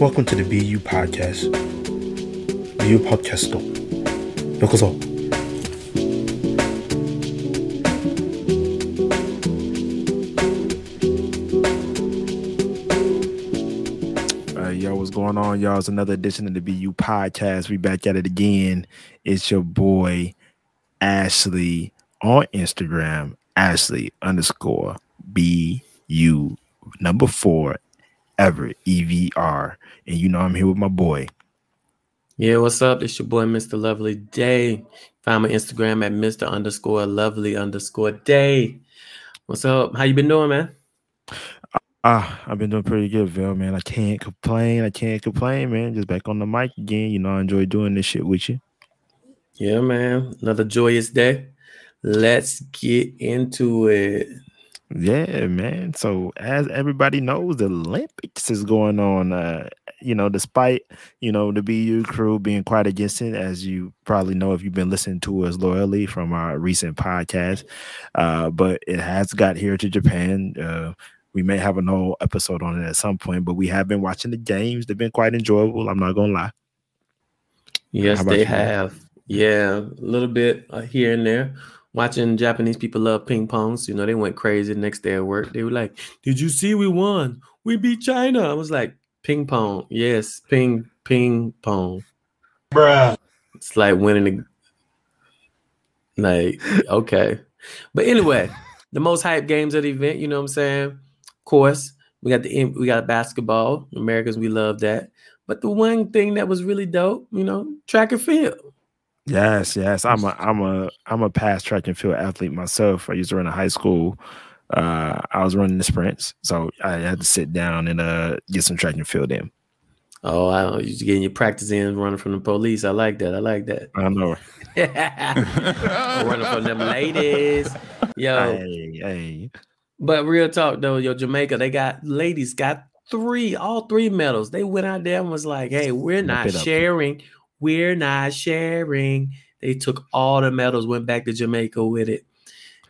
Welcome to the BeU Podcast. BeU Podcast Yokozo. Y'all, what's going on, y'all? It's another edition of the BeU Podcast. We back at it again. It's your boy Ashley on Instagram, Ashley underscore BU number four ever EVR. And you know I'm here with my boy. Yeah, what's up? It's your boy, Mr. Lovely Day. Find my Instagram at Mr. underscore lovely underscore day. What's up? How you been doing, man? Ah, I've been doing pretty good, man. I can't complain. I can't complain, man. Just back on the mic again. You know, I enjoy doing this shit with you. Yeah, man. Another joyous day. Let's get into it. Yeah, man. So as everybody knows, the Olympics is going on. Uh, you know, despite you know the BeU crew being quite against it, as you probably know if you've been listening to us loyally from our recent podcast. Uh, but it has got here to Japan. Uh, we may have an whole episode on it at some point, but we have been watching the games. They've been quite enjoyable. I'm not gonna lie. Yes, they you, have. Yeah, a little bit uh, here and there. Watching Japanese people love ping pong. So, you know, they went crazy the next day at work. They were like, Did you see we won? We beat China. I was like, Ping pong. Yes, ping, ping pong. Bruh. It's like winning the like okay. But anyway, the most hype games of the event, you know what I'm saying? Of course, we got the we got basketball. Americans, we love that. But the one thing that was really dope, you know, track and field. Yes, yes. I'm a I'm a I'm a past track and field athlete myself. I used to run a high school. Uh I was running the sprints. So I had to sit down and uh get some track and field in. Oh, I. You getting your practice in running from the police. I like that. I like that. I know. running from them ladies. Yo, Hey, hey. But real talk though, yo, Jamaica, they got ladies got three, all three medals. They went out there and was like, "Hey, we're not sharing. up. We're not sharing." They took all the medals, went back to Jamaica with it.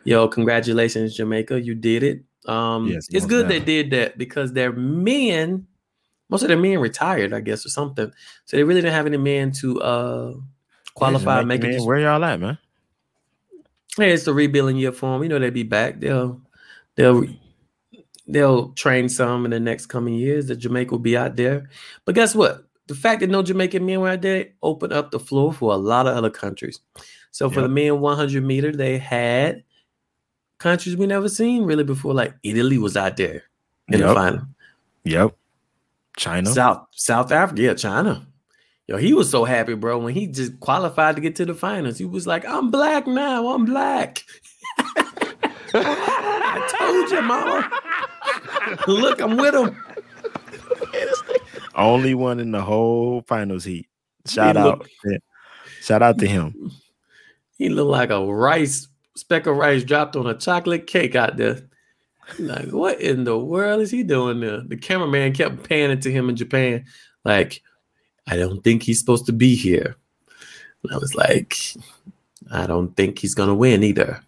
Yo, congratulations, Jamaica, you did it. Um, Yes, it's good they did that because their men, most of their men retired, I guess, or something. So they really didn't have any men to uh qualify, Jamaican make it. where y'all at, man? Hey, it's the rebuilding year for them. You know they'll be back. They'll they'll they'll train some in the next coming years. That Jamaica will be out there. But guess what? The fact that no Jamaican men were out there opened up the floor for a lot of other countries. So for Yep. the men 100 meter, they had countries we never seen really before. Like Italy was out there in the final. Yep. China. South South Africa, yeah, China. Yo, he was so happy, bro, when he just qualified to get to the finals. He was like, "I'm black now. I'm black." I told you, mama. Look, I'm with him. Only one in the whole finals heat. Shout He out. look- Yeah. Shout out to him. He looked like a rice speck of rice dropped on a chocolate cake out there. Like, what in the world is he doing there? The cameraman kept panning to him in Japan, like, I don't think he's supposed to be here. And I was like, I don't think he's gonna win either.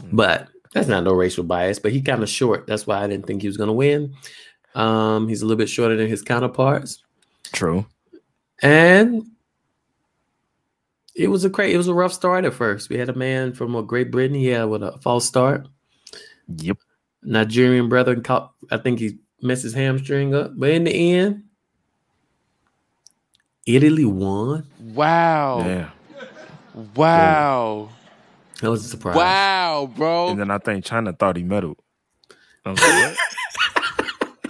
Hmm. But that's not no racial bias, but he kind of short. That's why I didn't think he was gonna win. Um, he's a little bit shorter than his counterparts. True. And it was a cra- it was a rough start at first. We had a man from uh, Great Britain. yeah, with a false start. Yep. Nigerian brother caught, I think he messed his hamstring up. But in the end, Italy won. Wow. Yeah. Wow. That was a surprise. Wow, bro. And then I think China thought he medaled. I was like,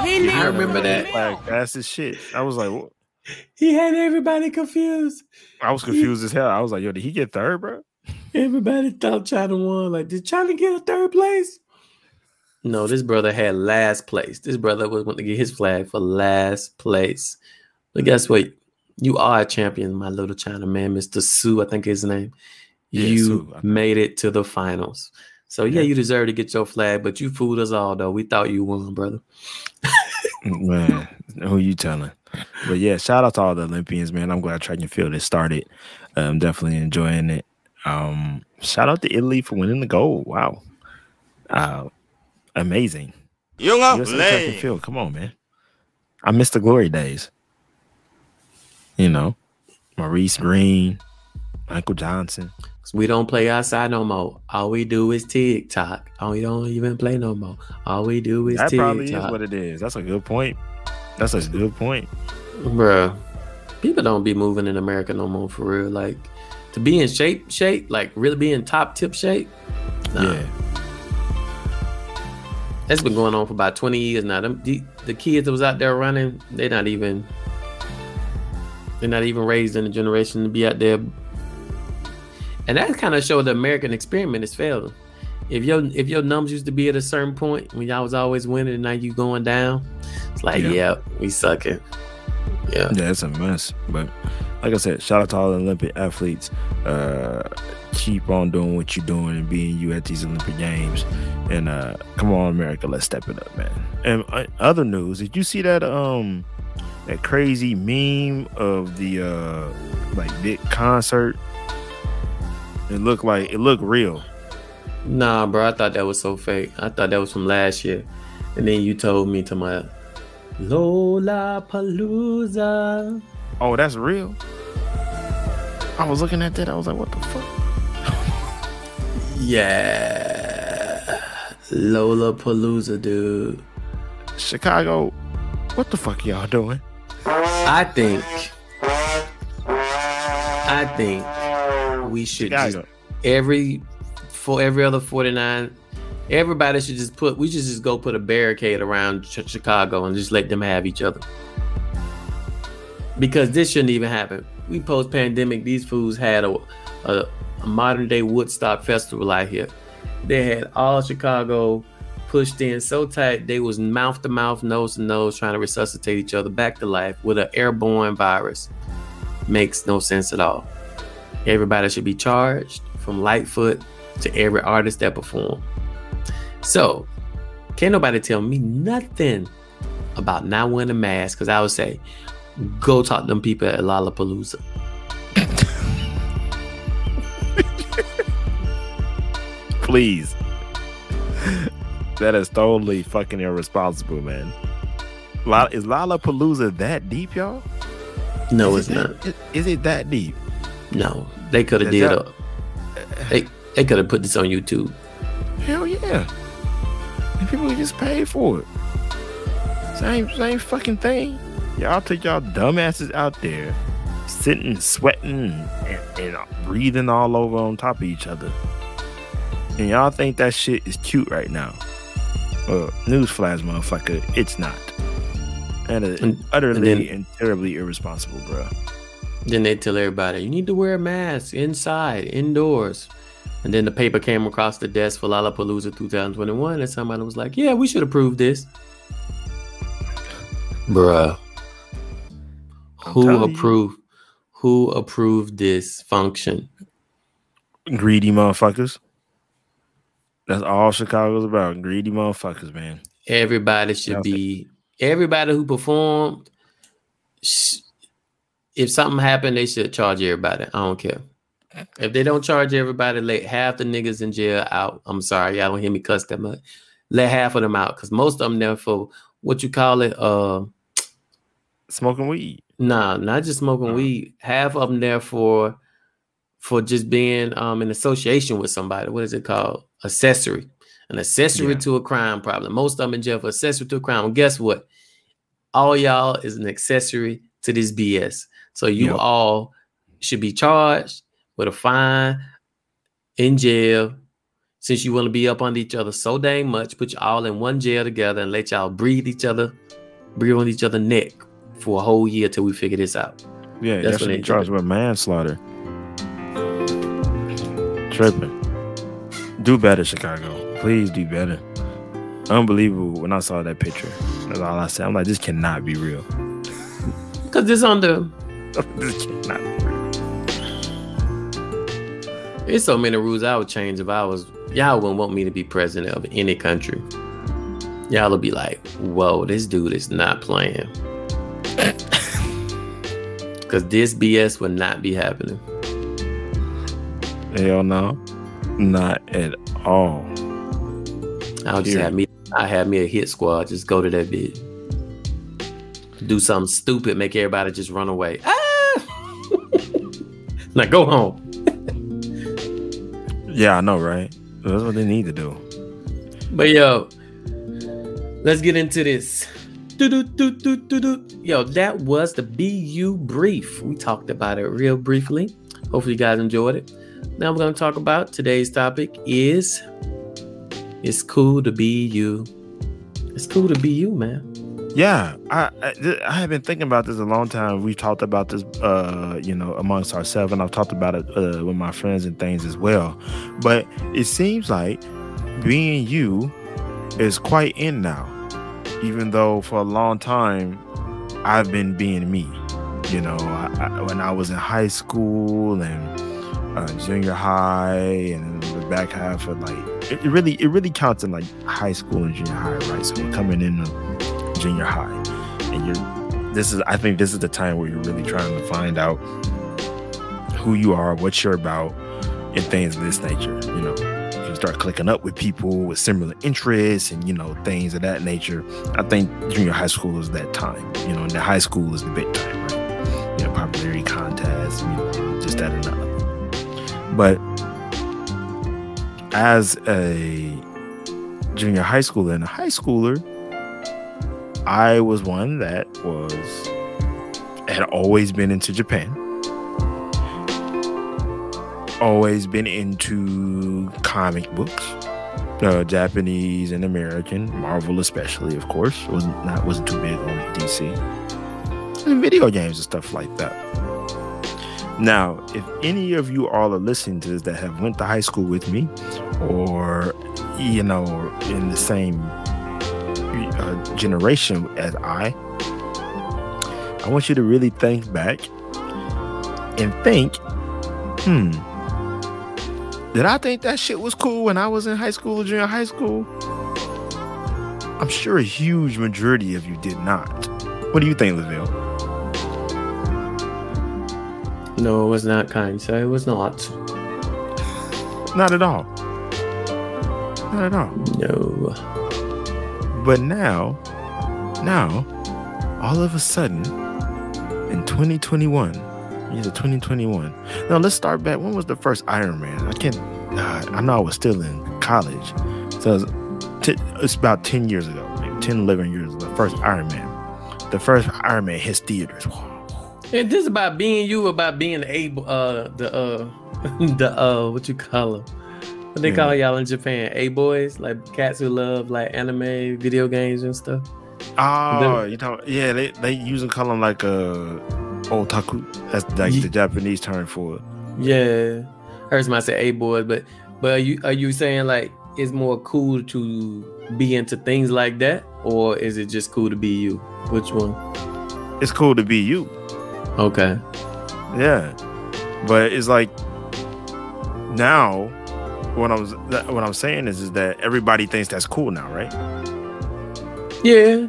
what? I remember that. Like, that's his shit. I was like, what? He had everybody confused. I was confused as hell. I was like, yo, did he get third, bro? Everybody thought China won. Like, did China get a third place? No, this brother had last place. This brother was going to get his flag for last place. But guess what? You are a champion, my little China man, Mr. Su, I think his name. Yeah, you Su, I think. made it to the finals. So yeah, Yeah. you deserve to get your flag, but you fooled us all though. We thought you won, brother. Man, who you telling? But yeah, shout out to all the Olympians, man. I'm glad track and field has started. I'm definitely enjoying it. Um, shout out to Italy for winning the gold. Wow. Uh, amazing. Junge, USA track and play. field. Come on, man. I miss the glory days. You know, Maurice Greene, Michael Johnson. We don't play outside no more. All we do is TikTok. Oh, we don't even play no more. All we do is That probably is what it is. That's a good point. That's a good point. Bruh, people don't be moving in America no more for real. Like to be in shape, shape, like really be in top tip shape. Nah. Yeah. That's been going on for about 20 years now. Them, the, the kids that was out there running, they're not even they're not even raised in a generation to be out there. And that kind of showed the American experiment is failing. If your if your numbers used to be at a certain point when y'all was always winning and now you going down, it's like, Yeah. yeah, we sucking. Yeah. Yeah, it's a mess. But like I said, shout out to all the Olympic athletes. Uh, keep on doing what you're doing and being you at these Olympic Games. And uh, come on, America, let's step it up, man. And uh, other news, did you see that um that crazy meme of the uh like big concert? It looked like it looked real. Nah, bro, I thought that was so fake. I thought that was from last year. And then you told me to my Lollapalooza. Oh, that's real. I was looking at that. I was like, what the fuck? Yeah. Lollapalooza, dude. Chicago, what the fuck y'all doing? I think I think we should just every for every other 49 everybody should just put we should just go put a barricade around Ch- Chicago and just let them have each other. Because this shouldn't even happen. We post pandemic these fools had a, a, a modern day Woodstock festival out here. They had all Chicago pushed in so tight they was mouth to mouth nose to nose trying to resuscitate each other back to life with an airborne virus. Makes no sense at all everybody should be charged from Lightfoot to every artist that perform. So, can't nobody tell me nothing about not wearing a mask because I would say, go talk to them people at Lollapalooza. Please. that is totally fucking irresponsible, man. Is Lollapalooza that deep, y'all? No, Is it's it not. that- Is it that deep? No, they could have did that- a. They they could have put this on YouTube. Hell yeah. And people just pay for it. Same same fucking thing. Y'all took y'all dumbasses out there, sitting, sweating, and, and uh, breathing all over on top of each other. And y'all think that shit is cute right now. Well, newsflash, motherfucker, it's not. And And- utterly and and, terribly irresponsible, bro. Then they tell everybody you need to wear a mask inside, indoors. And then the paper came across the desk for Lollapalooza 2021, and somebody was like, "Yeah, we should approve this." Bruh, I'm who telling you. approved? Who approved this function? Greedy motherfuckers. That's all Chicago's about. Greedy motherfuckers, man. Everybody should Yeah, I think- be. Everybody who performed. sh- If something happened, they should charge everybody. I don't care. If they don't charge everybody, let half the niggas in jail out. I'm sorry, y'all don't hear me cuss that much. Let half of them out because most of them there for what you call it. Uh, Smoking weed. nah, not just smoking Uh. weed. Half of them there for for just being um in association with somebody. What is it called? Accessory. An accessory Yeah. to a crime. problem. most of them in jail for accessory to a crime. Well, guess what? All y'all is an accessory to this BS. So you Yep. all should be charged with a fine in jail. Since you want to be up on each other so dang much, put you all in one jail together and let y'all breathe each other, breathe on each other neck for a whole year till we figure this out. Yeah, That's what they charged with manslaughter. Tripping. Do better, Chicago. Please do better. Unbelievable when I saw that picture. That's all I said. I'm like, this cannot be real. Because this on the this cannot be real. There's so many rules I would change if I was y'all wouldn't want me to be president of any country. Y'all would be like, whoa, this dude is not playing. Cause this BS would not be happening. Hell no. Not at all. I'll just Period. have me I have me a hit squad, just go to that bit. Do something stupid, make everybody just run away. Ah! now go home. Yeah, I know, right? That's what they need to do. But yo, let's get into this. Yo, that was the BeU brief. We talked about it real briefly. Hopefully, you guys enjoyed it. Now we're going to talk about today's topic is it's cool to be you. It's cool to be you, man. Yeah, I, I I have been thinking about this a long time. We've talked about this, uh, you know, amongst ourselves, and I've talked about it uh, with my friends and things as well. But it seems like being you is quite in now, even though for a long time I've been being me. You know, I, when I was in high school and uh, junior high, and the back half of like it, it really it really counts in like high school and junior high, right? So you're coming in junior high. And you're this is i think this is the time where you're really trying to find out who you are what you're about and things of this nature you know. You start clicking up with people with similar interests and you know things of that nature i think junior high school is that time you know and the high school is the big time right? You know popularity contests you know just that and that but as a junior high schooler and a high schooler I was one that was had always been into Japan. Always been into comic books, uh, Japanese and American, Marvel especially, of course. wasn't not wasn't too big on DC, and video games and stuff like that. Now, if any of you all are listening to this that have went to high school with me, or you know, in the same uh, generation as I, I want you to really think back and think, hmm, did I think that shit was cool when I was in high school or junior high school? I'm sure a huge majority of you did not. What do you think, Laville? No, it was not kind. So it was not. Not at all. Not at all. No. But now, now, all of a sudden, in 2021, year 2021. Now let's start back. When was the first Iron Man? I can't. Uh, I know I was still in college, so it's, t- it's about 10 years ago, maybe 10, 11 years. ago, The first Iron Man. The first Iron Man hits theaters. And this is about being you, about being able, uh, the, uh, the, uh, what you call them? What they Yeah. call y'all in Japan? A boys, like cats who love like anime, video games, and stuff. Oh, you know, yeah, they they usually call them like uh, otaku. That's like the Japanese term for it. Yeah, heard somebody say A boys, but but are you are you saying like it's more cool to be into things like that, or is it just cool to be you? Which one? It's cool to be you. Okay. Yeah, but it's like now, what I was that, what I'm saying is is that everybody thinks that's cool now, right? Yeah.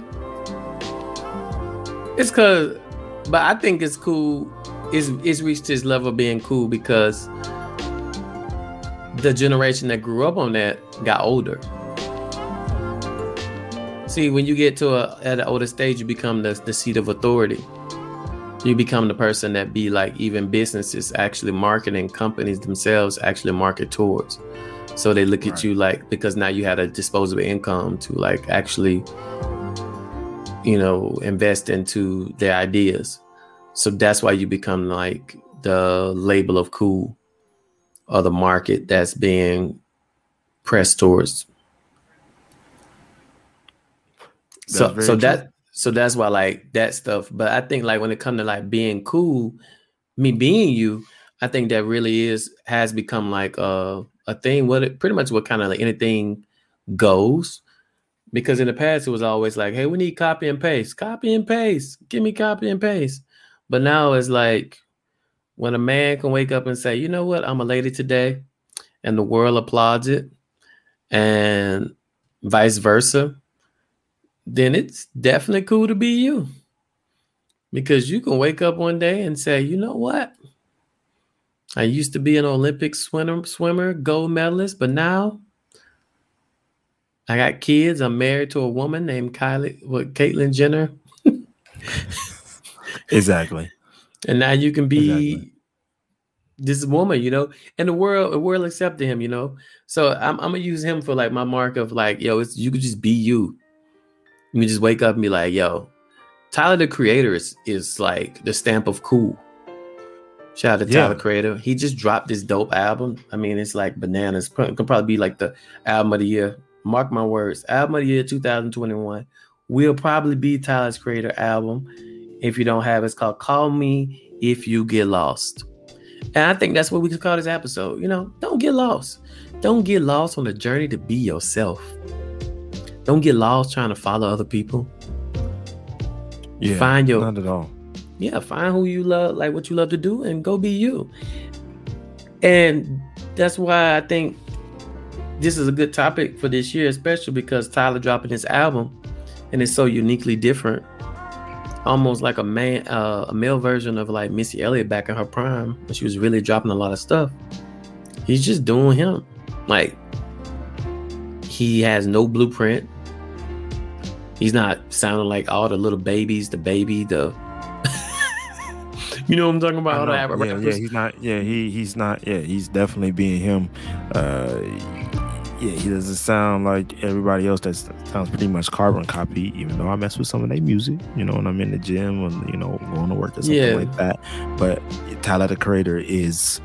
It's cause but I think it's cool. It's it's reached this level of being cool because the generation that grew up on that got older. See, when you get to a at an older stage, you become the, the seat of authority. You become the person that be like even businesses actually marketing companies themselves actually market towards. So they look at you like because now you had a disposable income to like actually you know invest into their ideas so that's why you become like the label of cool or the market that's being pressed towards so That's so true. that so that's why like that stuff. But i think like when it comes to like being cool me being you i think that really is has become like a a thing. What it pretty much what kind of like anything goes. Because in the past it was always like hey we need copy and paste. Copy and paste. Give me copy and paste. But now it's like when a man can wake up and say you know what? I'm a lady today and the world applauds it and vice versa then it's definitely cool to be you because you can wake up one day and say you know what i used to be an olympic swimmer swimmer gold medalist but now I got kids. I'm married to a woman named Kylie, what, Caitlyn Jenner. exactly. and now you can be Exactly. this woman, you know, and the world, the world accepted him, you know. So I'm, I'm gonna use him for like my mark of like, yo, it's you could just be you. You can just wake up and be like, yo, Tyler the Creator is is like the stamp of cool. Shout out to Yeah. Tyler Creator. He just dropped this dope album. I mean, it's like bananas. Pro- Could probably be like the album of the year. Mark my words. Album of the year 2021 will probably be Tyler's Creator album. If you don't have it, it's called Call Me If You Get Lost. And I think that's what we could call this episode. You know, don't get lost. Don't get lost on the journey to be yourself. Don't get lost trying to follow other people. Yeah. Find your not at all. yeah, find who you love, like what you love to do, and go be you. And that's why I think this is a good topic for this year, especially because Tyler dropping his album, and it's so uniquely different, almost like a man, uh, a male version of like Missy Elliott back in her prime when she was really dropping a lot of stuff. He's just doing him, like he has no blueprint. He's not sounding like all the little babies, the baby, the you know what I'm talking about? All the know. rapper- yeah, yeah, he's not. Yeah, he he's not. Yeah, he's definitely being him. Uh, yeah, he doesn't sound like everybody else. That sounds pretty much carbon copy. Even though I mess with some of their music, you know, when I'm in the gym and you know going to work or something Yeah. like that. But Tyler the Creator is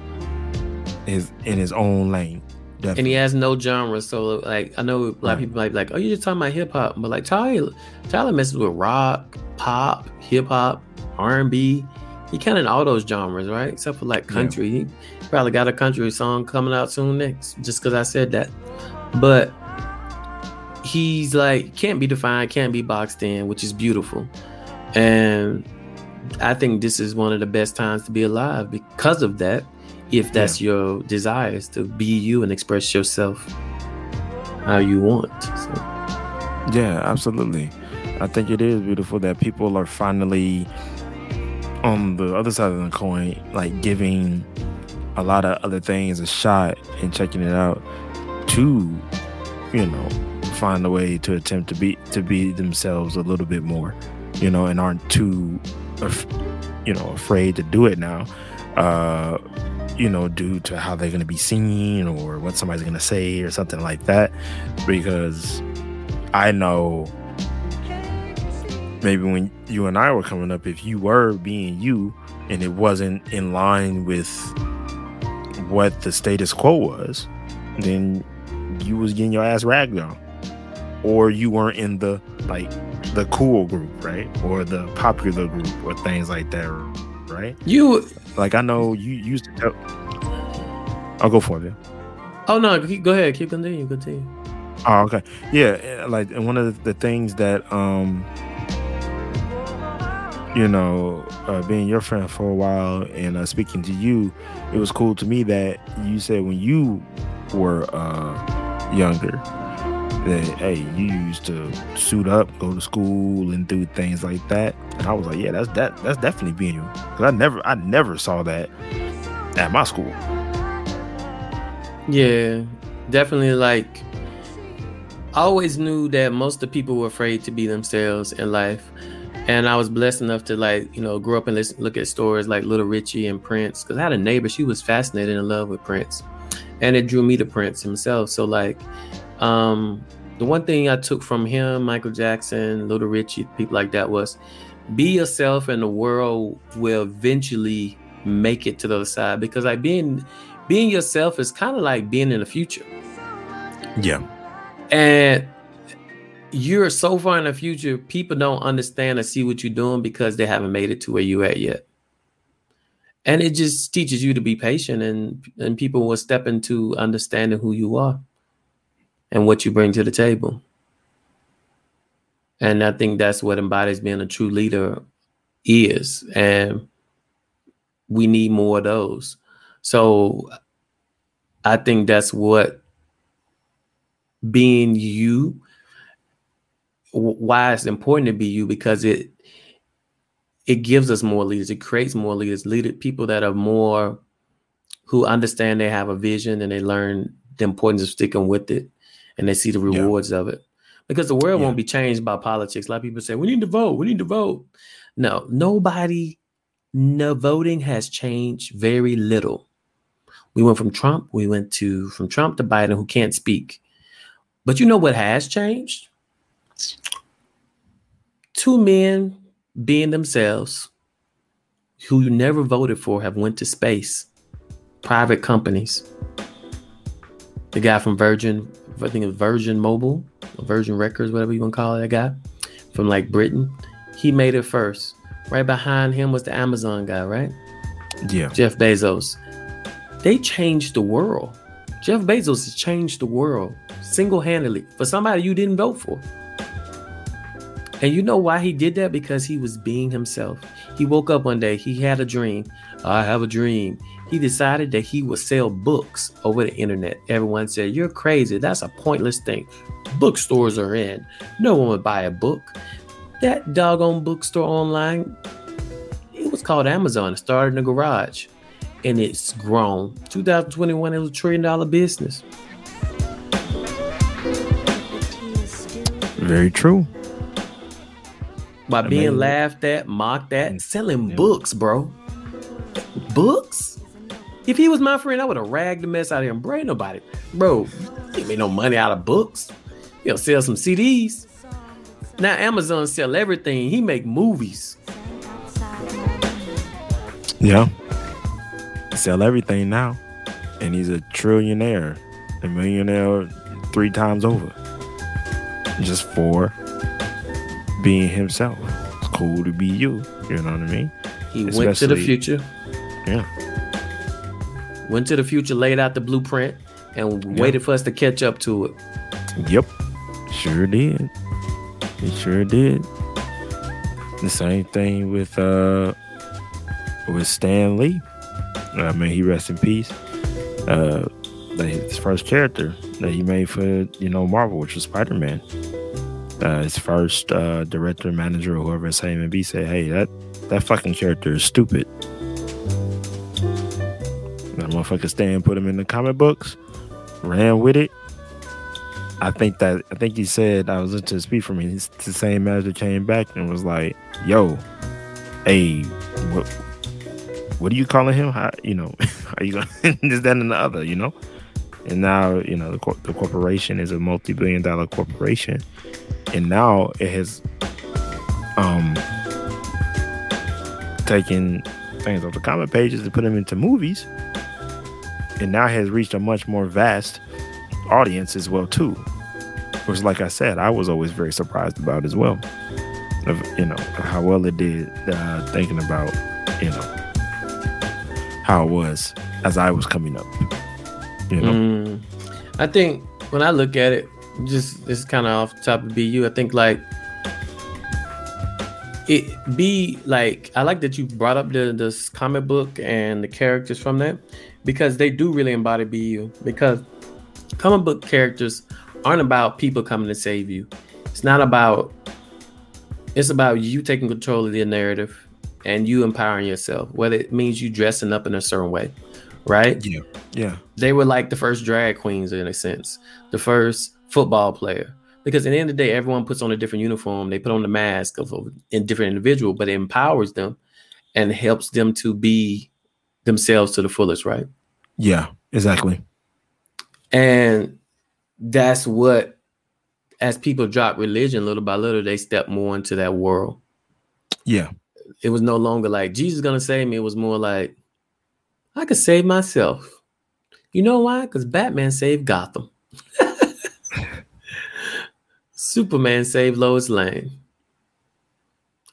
is in his own lane. And he has no genre. So like I know a lot Right. of people might be like, oh, you're just talking about hip hop, but like Tyler, Tyler messes with rock, pop, hip hop, R and B. He kind of in all those genres, right? Except for like Yeah. country. He probably got a country song coming out soon next, just because I said that. But he's like can't be defined, can't be boxed in, which is beautiful. And I think this is one of the best times to be alive because of that. If that's your desire, is to be you and express yourself how you want. So, Yeah, absolutely. I think it is beautiful that people are finally on the other side of the coin, like giving a lot of other things a shot and checking it out to, you know, find a way to attempt to be to be themselves a little bit more, you know, and aren't too, you know, afraid to do it now. Uh, you know, due to how they're going to be seen or what somebody's going to say or something like that. Because I know maybe when you and I were coming up, if you were being you and it wasn't in line with what the status quo was, then you was getting your ass ragged on. Or you weren't in the like the cool group, right? Or the popular group or things like that, right? you, Like I know you used to tell I'll go for it. Oh no, keep, go ahead, keep continuing, continue. Oh, okay. Yeah, eh, like and one of the, the things that um you know, uh, being your friend for a while and uh, speaking to you, it was cool to me that you said when you were uh younger that hey, you used to suit up, go to school and do things like that. And I was like, yeah, that's that that's definitely being you. Cuz I never I never saw that at my school. Yeah, definitely. Like, I always knew that most of the people were afraid to be themselves in life, and I was blessed enough to like, you know, grow up and listen, look at stories like Little Richie and Prince. Because I had a neighbor, she was fascinated in love with Prince, and it drew me to Prince himself. So like, um, the one thing I took from him, Michael Jackson, Little Richie, people like that was, be yourself, and the world will eventually make it to the other side. Because like being being yourself is kind of like being in the future. Yeah. And you're so far in the future, people don't understand or see what you're doing because they haven't made it to where you at yet. And it just teaches you to be patient and and people will step into understanding who you are and what you bring to the table. And I think that's what embodies being a true leader is. And we need more of those. So I think that's what being you why it's important to be you because it it gives us more leaders it creates more leaders leader people that are more who understand they have a vision and they learn the importance of sticking with it and they see the Yeah. rewards of it because the world Yeah. won't be changed by politics a lot of people say we need to vote we need to vote No, nobody, no voting has changed very little. We went from Trump, we went to from Trump to Biden, who can't speak. But you know what has changed? Two men being themselves who you never voted for have went to space. Private companies. The guy from Virgin, I think it's Virgin Mobile, or Virgin Records, whatever you want to call it, that guy from like Britain. He made it first. Right behind him was the Amazon guy, right? Yeah. Jeff Bezos. They changed the world. Jeff Bezos has changed the world single handedly for somebody you didn't vote for. And you know why he did that? Because he was being himself. He woke up one day, he had a dream. I have a dream. He decided that he would sell books over the internet. Everyone said, You're crazy. That's a pointless thing. Bookstores are in. No one would buy a book. That doggone bookstore online, it was called Amazon. It started in a garage and it's grown. 2021, it was a trillion dollar business. Very true. By being Amazing. laughed at, mocked at, Mm. selling Yeah. books, bro. Books? If he was my friend, I would have ragged the mess out of him. Bro, ain't nobody, bro, he made no money out of books. He'll sell some CDs. Now Amazon sell everything. He make movies. Yeah. Sell everything now. And he's a trillionaire, a millionaire three times over. Just for being himself. It's cool to be you. You know what I mean? He went to the future. Yeah. Went to the future, laid out the blueprint, and Yeah. waited for us to catch up to it. Yep. Sure did. He sure did. The same thing with uh with Stan Lee. I mean he rests in peace. Uh his first character that he made for, you know, Marvel, which was Spider Man. Uh his first uh director, manager, or whoever it's and be said, Hey, that that fucking character is stupid. That motherfucker Stan put him in the comic books, ran with it, I think that I think he said I was into speak from him. He's the same manager came back and was like, "Yo, hey, what what are you calling him? How, you know, are you gonna this, that, and the other? You know?" And now you know the, the corporation is a multi-billion dollar corporation, and now it has um taken things off the comic pages and put them into movies, and now has reached a much more vast audience as well too which like i said i was always very surprised about as well of you know how well it did uh thinking about you know how it was as i was coming up you know Mm. I think when I look at it, just this kind of off the top of BeU. I think like it be like I like that you brought up the this comic book and the characters from that because they do really embody BeU because comic book characters aren't about people coming to save you. It's not about it's about you taking control of the narrative and you empowering yourself, whether it means you dressing up in a certain way, right? yeah yeah they were like the first drag queens in a sense, the first football player. Because at the end of the day, everyone puts on a different uniform. They put on the mask of a different individual, but it empowers them and helps them to be themselves to the fullest, right? yeah exactly And that's what, as people drop religion little by little, they step more into that world. yeah It was no longer like Jesus is gonna save me. It was more like I could save myself. You know why? Because Batman saved Gotham. Superman saved Lois Lane.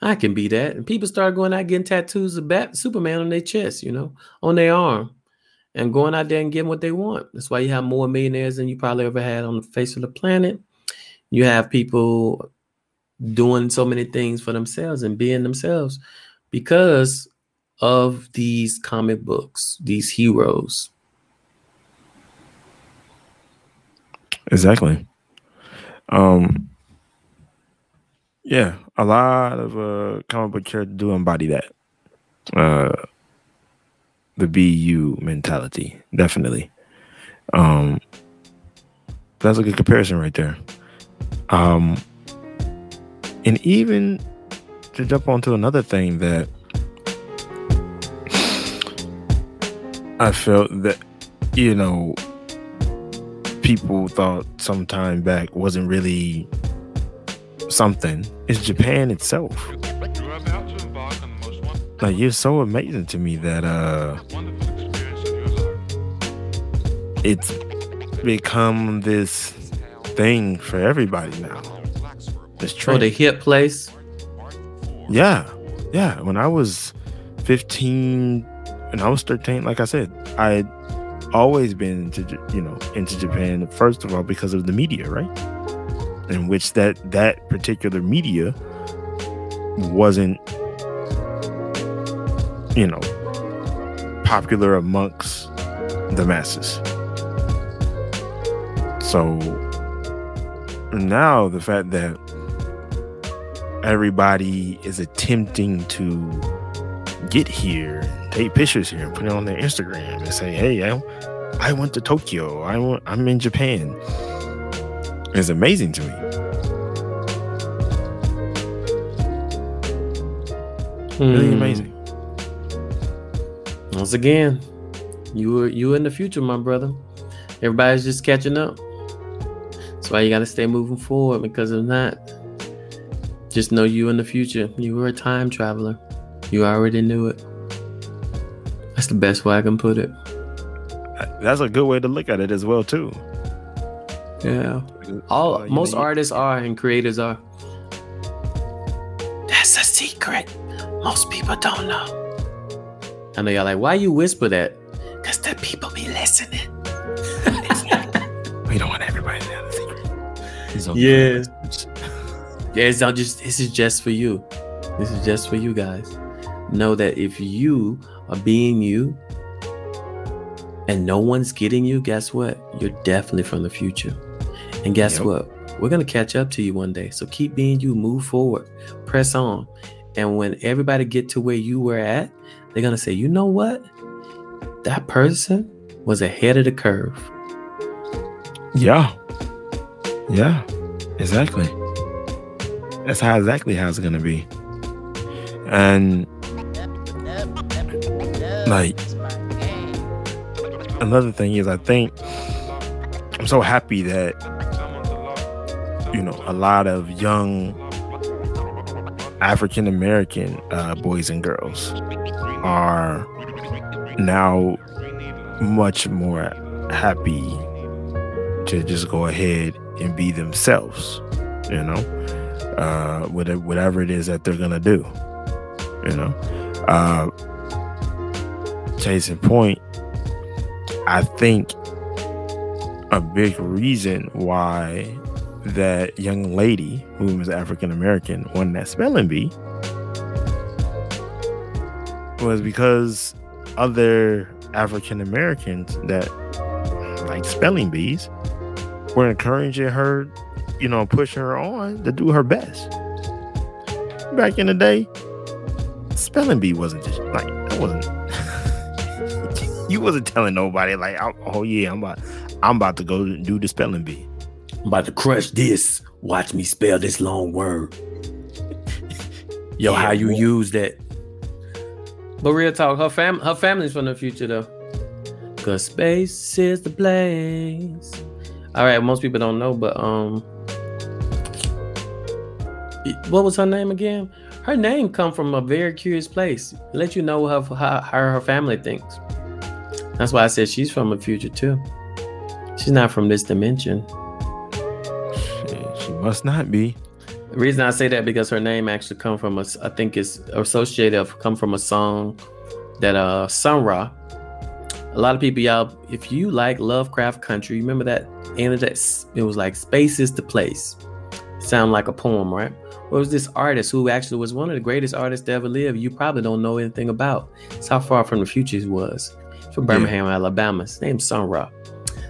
I can be that. And people start going out getting tattoos of Bat Superman on their chest, you know, on their arm, and going out there and getting what they want. That's why you have more millionaires than you probably ever had on the face of the planet. You have people doing so many things for themselves and being themselves because of these comic books, these heroes. exactly um yeah a lot of uh comic book characters do embody that uh the BeU mentality definitely. Um that's a good comparison right there. Um and even to jump onto another thing that I felt that you know people thought some time back wasn't really something is Japan itself. Like you're so amazing to me that uh it's become this thing for everybody now. This Oh, the hip place. Yeah. Yeah. When I was 15 and I was 13, like I said, I always been into, you know, into Japan, first of all, because of the media, right? In which that that particular media wasn't, you know, popular amongst the masses. So now the fact that everybody is attempting to get here, take pictures here, and put it on their Instagram, and say, "Hey, I, I went to Tokyo. I I'm in Japan." It's amazing to me. Really Hmm. amazing. Once again, you were you in the future, my brother. Everybody's just catching up. That's why you gotta stay moving forward because if not, just know you in the future. You were a time traveler. You already knew it. That's the best way I can put it. That's a good way to look at it as well, too. Yeah. All Uh, most know, you- artists are and creators are. That's a secret. Most people don't know. I know y'all like, why you whisper that? Cause the people be listening. We don't want everybody to know the secret. It's only Yeah. for. Yeah, it's not just this is just for you. This is just for you guys. Know that if you are being you and no one's getting you, guess what? You're definitely from the future. And guess Yep. what? We're gonna catch up to you one day. So keep being you, move forward, press on. And when everybody get to where you were at, they're gonna say, you know what? That person was ahead of the curve. Yeah. Yeah. Exactly. That's how exactly how it's gonna be. And like another thing is I think I'm so happy that you know a lot of young African American uh, boys and girls are now much more happy to just go ahead and be themselves, you know, uh, whatever, whatever it is that they're gonna do, you know. Uh, case in point, I think a big reason why that young lady who was African American won that spelling bee was because other African Americans that like spelling bees were encouraging her, you know, pushing her on to do her best. Back in the day, spelling bee wasn't just like that wasn't. you wasn't telling nobody like, oh oh, yeah, I'm about, I'm about to go do the spelling bee. I'm about to crush this. Watch me spell this long word. Yo, Yeah, how you boy. use that? But real talk, her fam her family's from the future though. Cause space is the place. All right, most people don't know, but um, what was her name again? Her name come from a very curious place. Let you know how how, how her family thinks. That's why I said she's from the future too. She's not from this dimension. Must not be. The reason I say that because her name actually come from a, I think it's associated of come from a song that uh Sun Ra. A lot of people, y'all, if you like Lovecraft Country, remember that end of that it was like space is the place. Sound like a poem, right? Well, was this artist who actually was one of the greatest artists to ever live. You probably don't know anything about. It's how far from the future he was. From Yeah. Birmingham, Alabama. His name's Sun Ra.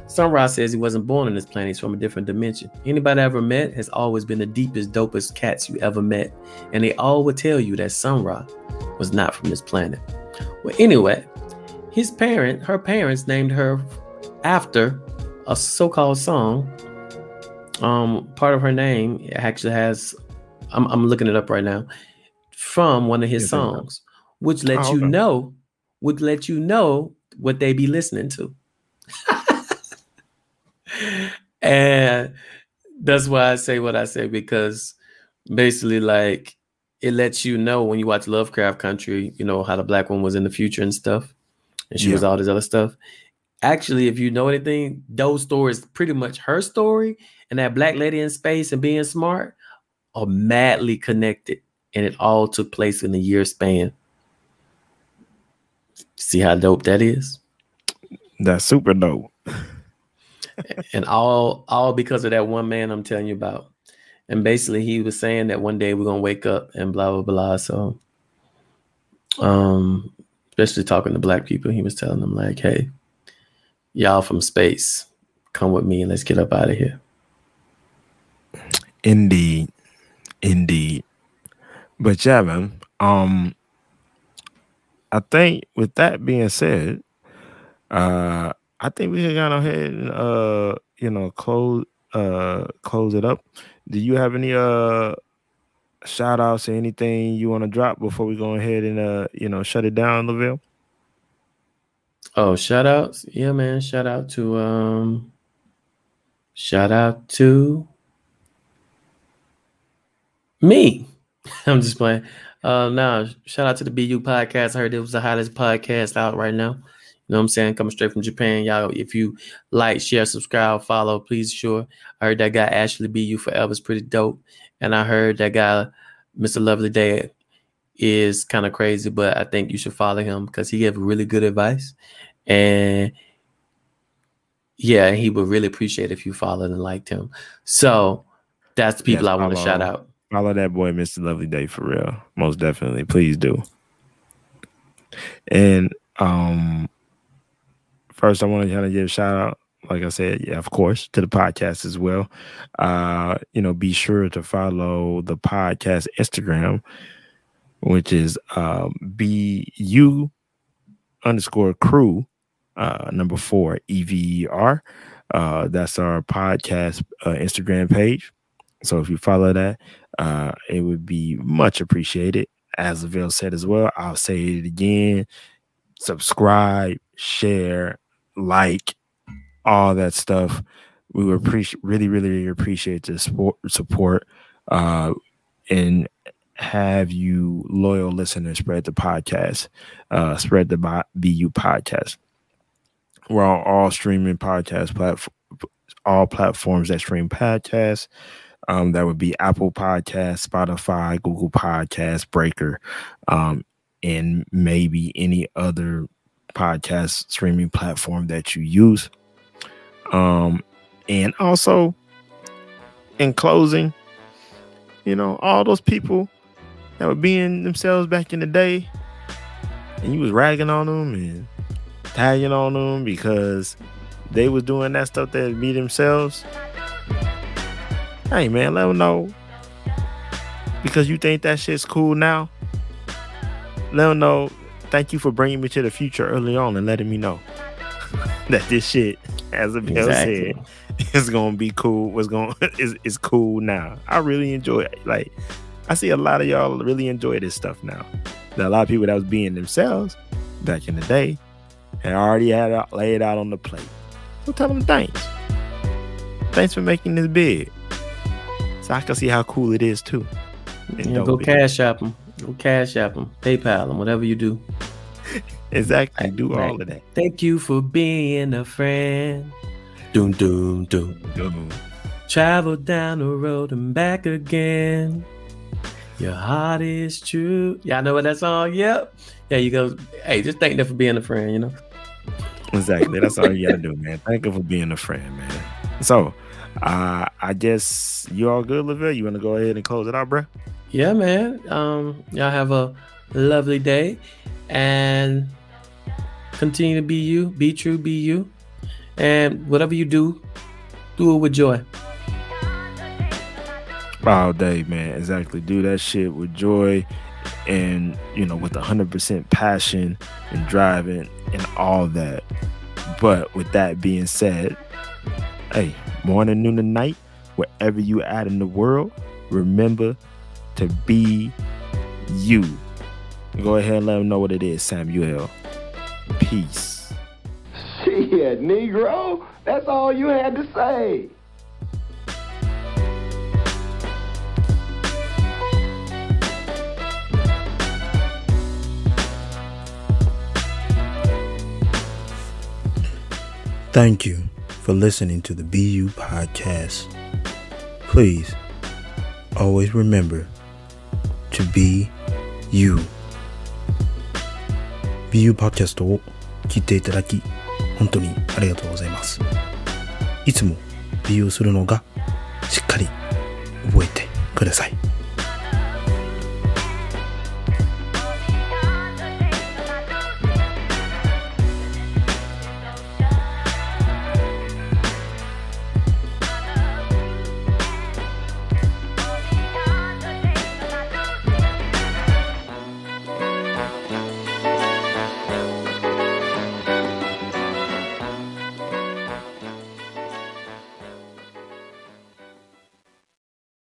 Sun Ra says he wasn't born on this planet. He's from a different dimension. Anybody I ever met has always been the deepest, dopest cats you ever met. And they all would tell you that Sun Ra was not from this planet. Well, anyway, his parent, her parents named her after a so-called song. Um, part of her name actually has I'm, I'm looking it up right now. from one of his songs, which lets Oh, you know, would let you know what they be listening to. and that's why I say what I say because basically, like, it lets you know when you watch Lovecraft Country, you know, how the black woman was in the future and stuff, and she was all this other stuff. Actually, if you know anything, those stories pretty much her story and that black lady in space and being smart are madly connected, and it all took place in a year span. See how dope that is? That's super dope. And all all because of that one man I'm telling you about. And basically he was saying that one day we're gonna wake up and blah blah blah. So um especially talking to black people, he was telling them like, hey, y'all from space, come with me and let's get up out of here. Indeed. Indeed. But yeah, man. Um I think with that being said, uh I think we should go ahead and uh you know close uh close it up. Do you have any uh shout outs or anything you want to drop before we go ahead and uh you know shut it down, Lavelle? Oh, shout outs. Yeah, man. Shout out to um shout out to me. I'm just playing. Uh now shout out to the BeU podcast. I heard it was the hottest podcast out right now. You know what I'm saying? Coming straight from Japan. Y'all, if you like, share, subscribe, follow, please sure. I heard that guy Ashley BeU Forever is pretty dope. And I heard that guy, Mr. Lovely Day, is kind of crazy, but I think you should follow him because he gave really good advice. And yeah, he would really appreciate if you followed and liked him. So that's the people Yes, I want to shout out. Follow that boy, Mr. Lovely Day, for real. Most definitely. Please do. And um first I want to kind of give a shout out, like I said, yeah, of course, to the podcast as well. Uh, you know, be sure to follow the podcast Instagram, which is um BeU underscore crew uh number four EVER. Uh that's our podcast uh, Instagram page. So if you follow that, uh, it would be much appreciated. As Avil said as well, I'll say it again: subscribe, share, like, all that stuff. We would appreciate, really, really appreciate the support, support, uh, and have you loyal listeners spread the podcast, uh, spread the BeU podcast. We're on all streaming podcast platform, all platforms that stream podcasts. Um, that would be Apple Podcast, Spotify, Google Podcast, Breaker, um, and maybe any other podcast streaming platform that you use. Um, and also, in closing, you know, all those people that were being themselves back in the day, and you was ragging on them and tagging on them because they was doing that stuff that be themselves hey man, let them know because you think that shit's cool now. Let them know. Thank you for bringing me to the future early on and letting me know that this shit, as a Bill Exactly. said, is gonna be cool. Was going is is cool now. I really enjoy it. Like I see a lot of y'all really enjoy this stuff now. Now, a lot of people that was being themselves back in the day had already had it laid out on the plate. So tell them thanks. Thanks for making this big. So I can see how cool it is too. Yeah, go cash app them. Go cash app them. PayPal them. Whatever you do. Exactly. I Do Right. all of that. Thank you for being a friend. Doom doom doom. Boom. Travel down the road and back again. Your heart is true. Y'all know what that song? Yep. Yeah, you go. Hey, just thank them for being a friend, you know? Exactly. That's all you gotta do, man. Thank you for being a friend, man. So uh I guess you all good, Lavelle? You wanna go ahead and close it out, bro? Yeah, man. Um, y'all have a lovely day and continue to be you, be true, be you. And whatever you do, do it with joy. all day, man. Exactly. Do that shit with joy and, you know, with 100% passion and driving and all that. But with that being said, hey, morning, noon, and night, wherever you at in the world, remember to be you. Go ahead and let them know what it is, Samuel. Peace. Shit, Negro. That's all you had to say. Thank you for listening to the BeU podcast. Please always remember to be you. BU パーキャストを聞いていただき本当にありがとうございます。いつも BU するのがしっかり覚えてください。